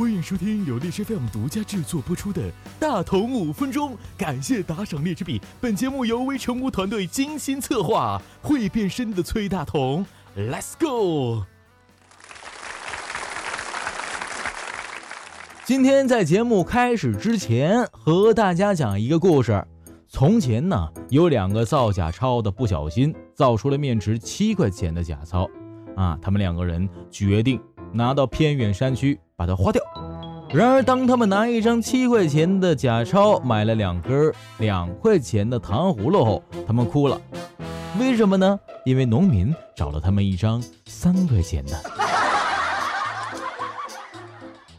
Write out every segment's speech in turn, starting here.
欢迎收听由荔枝 FM 独家制作播出的《大同五分钟》，感谢打赏荔枝币。本节目由微成屋团队精心策划，会变身的崔大同，Let's go！今天在节目开始之前，和大家讲一个故事。从前呢，有两个造假钞的不小心造出了面值七块钱的假钞，啊，他们两个人决定拿到偏远山区把它花掉。然而，当他们拿一张七块钱的假钞买了两根两块钱的糖葫芦后，他们哭了。为什么呢？因为农民找了他们一张三块钱的。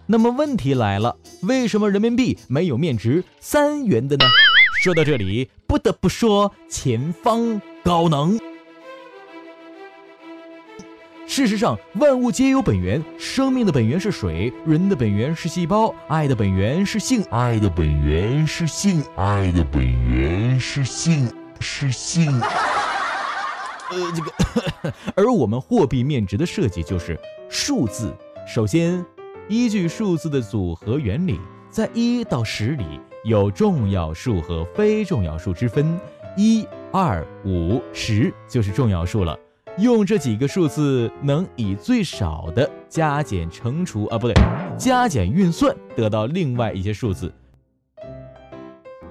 那么问题来了，为什么人民币没有面值三元的呢？说到这里，不得不说前方高能。事实上，万物皆有本源，生命的本源是水，人的本源是细胞，爱的本源是性，爱的本源是性，爱的本源是性，是性。呃，这个，而我们货币面值的设计就是数字。首先，依据数字的组合原理，在一到十里有重要数和非重要数之分，一、二、五、十就是重要数了。用这几个数字，能以最少的加减乘除啊，不对，加减运算得到另外一些数字。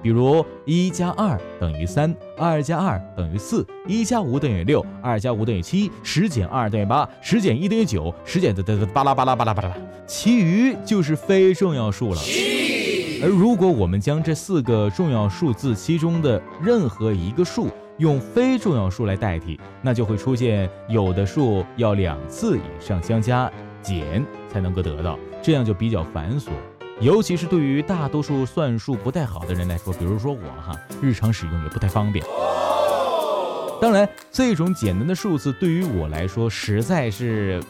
比如一加二等于三，二加二等于四，一加五等于六，二加五等于七，十减二等于八，十减一等于九，十减的的的巴拉巴拉巴拉巴拉，其余就是非重要数了。而如果我们将这四个重要数字其中的任何一个数，用非重要数来代替，那就会出现有的数要两次以上相加减才能够得到，这样就比较繁琐，尤其是对于大多数算术不太好的人来说，比如说我哈，日常使用也不太方便。当然，这种简单的数字对于我来说实在是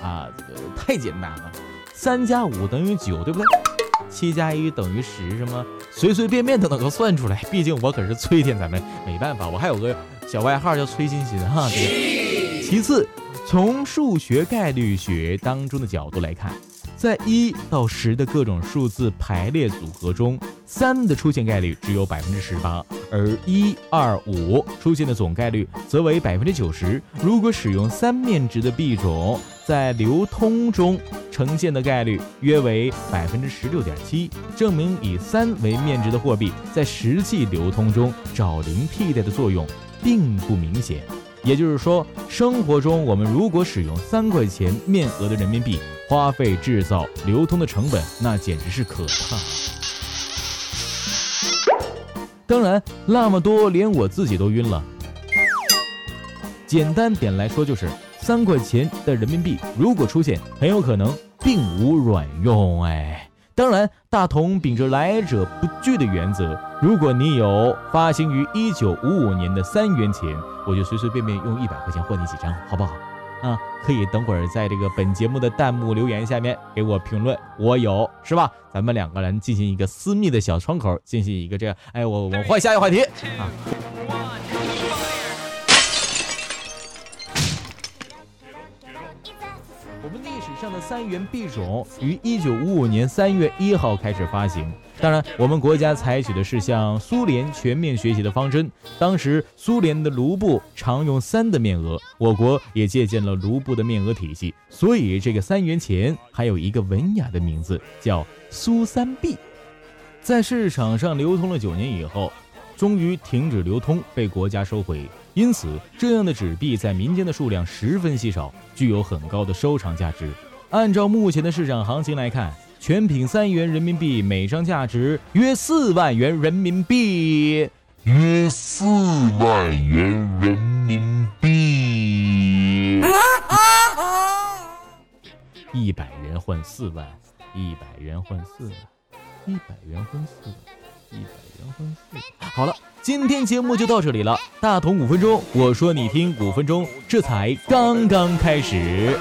啊，太简单了，三加五等于九，对不对？七加一等于十，什么随随便便都能够算出来。毕竟我可是崔天咱们，没办法，我还有个小外号叫崔欣欣哈。其次，从数学概率学当中的角度来看，在一到十的各种数字排列组合中，三的出现概率只有百分之十八，而一二五出现的总概率则为百分之九十。如果使用三面值的币种，在流通中呈现的概率约为百分之十六点七，证明以三为面值的货币在实际流通中找零替代的作用并不明显。也就是说，生活中我们如果使用三块钱面额的人民币，花费制造、流通的成本，那简直是可怕。当然，那么多连我自己都晕了。简单点来说，就是。三块钱的人民币如果出现，很有可能并无卵用。哎，当然，大同秉着来者不拒的原则，如果你有发行于一九五五年的三元钱，我就随随便便用一百块钱换你几张，好不好？啊，可以等会儿在这个本节目的弹幕留言下面给我评论，我有是吧？咱们两个人进行一个私密的小窗口，进行一个这样，哎，我我换下一个话题啊。三元币种于一九五五年三月一号开始发行。当然，我们国家采取的是向苏联全面学习的方针。当时苏联的卢布常用三的面额，我国也借鉴了卢布的面额体系，所以这个三元钱还有一个文雅的名字，叫苏三币。在市场上流通了九年以后，终于停止流通，被国家收回。因此，这样的纸币在民间的数量十分稀少，具有很高的收藏价值。按照目前的市场行情来看，全品三元人民币每张价值约四万元人民币，约四万元人民币。一百元换四万，一百元换四万，一百元换四万，一百元换四万。好了，今天节目就到这里了。大同五分钟，我说你听五分钟，这才刚刚开始。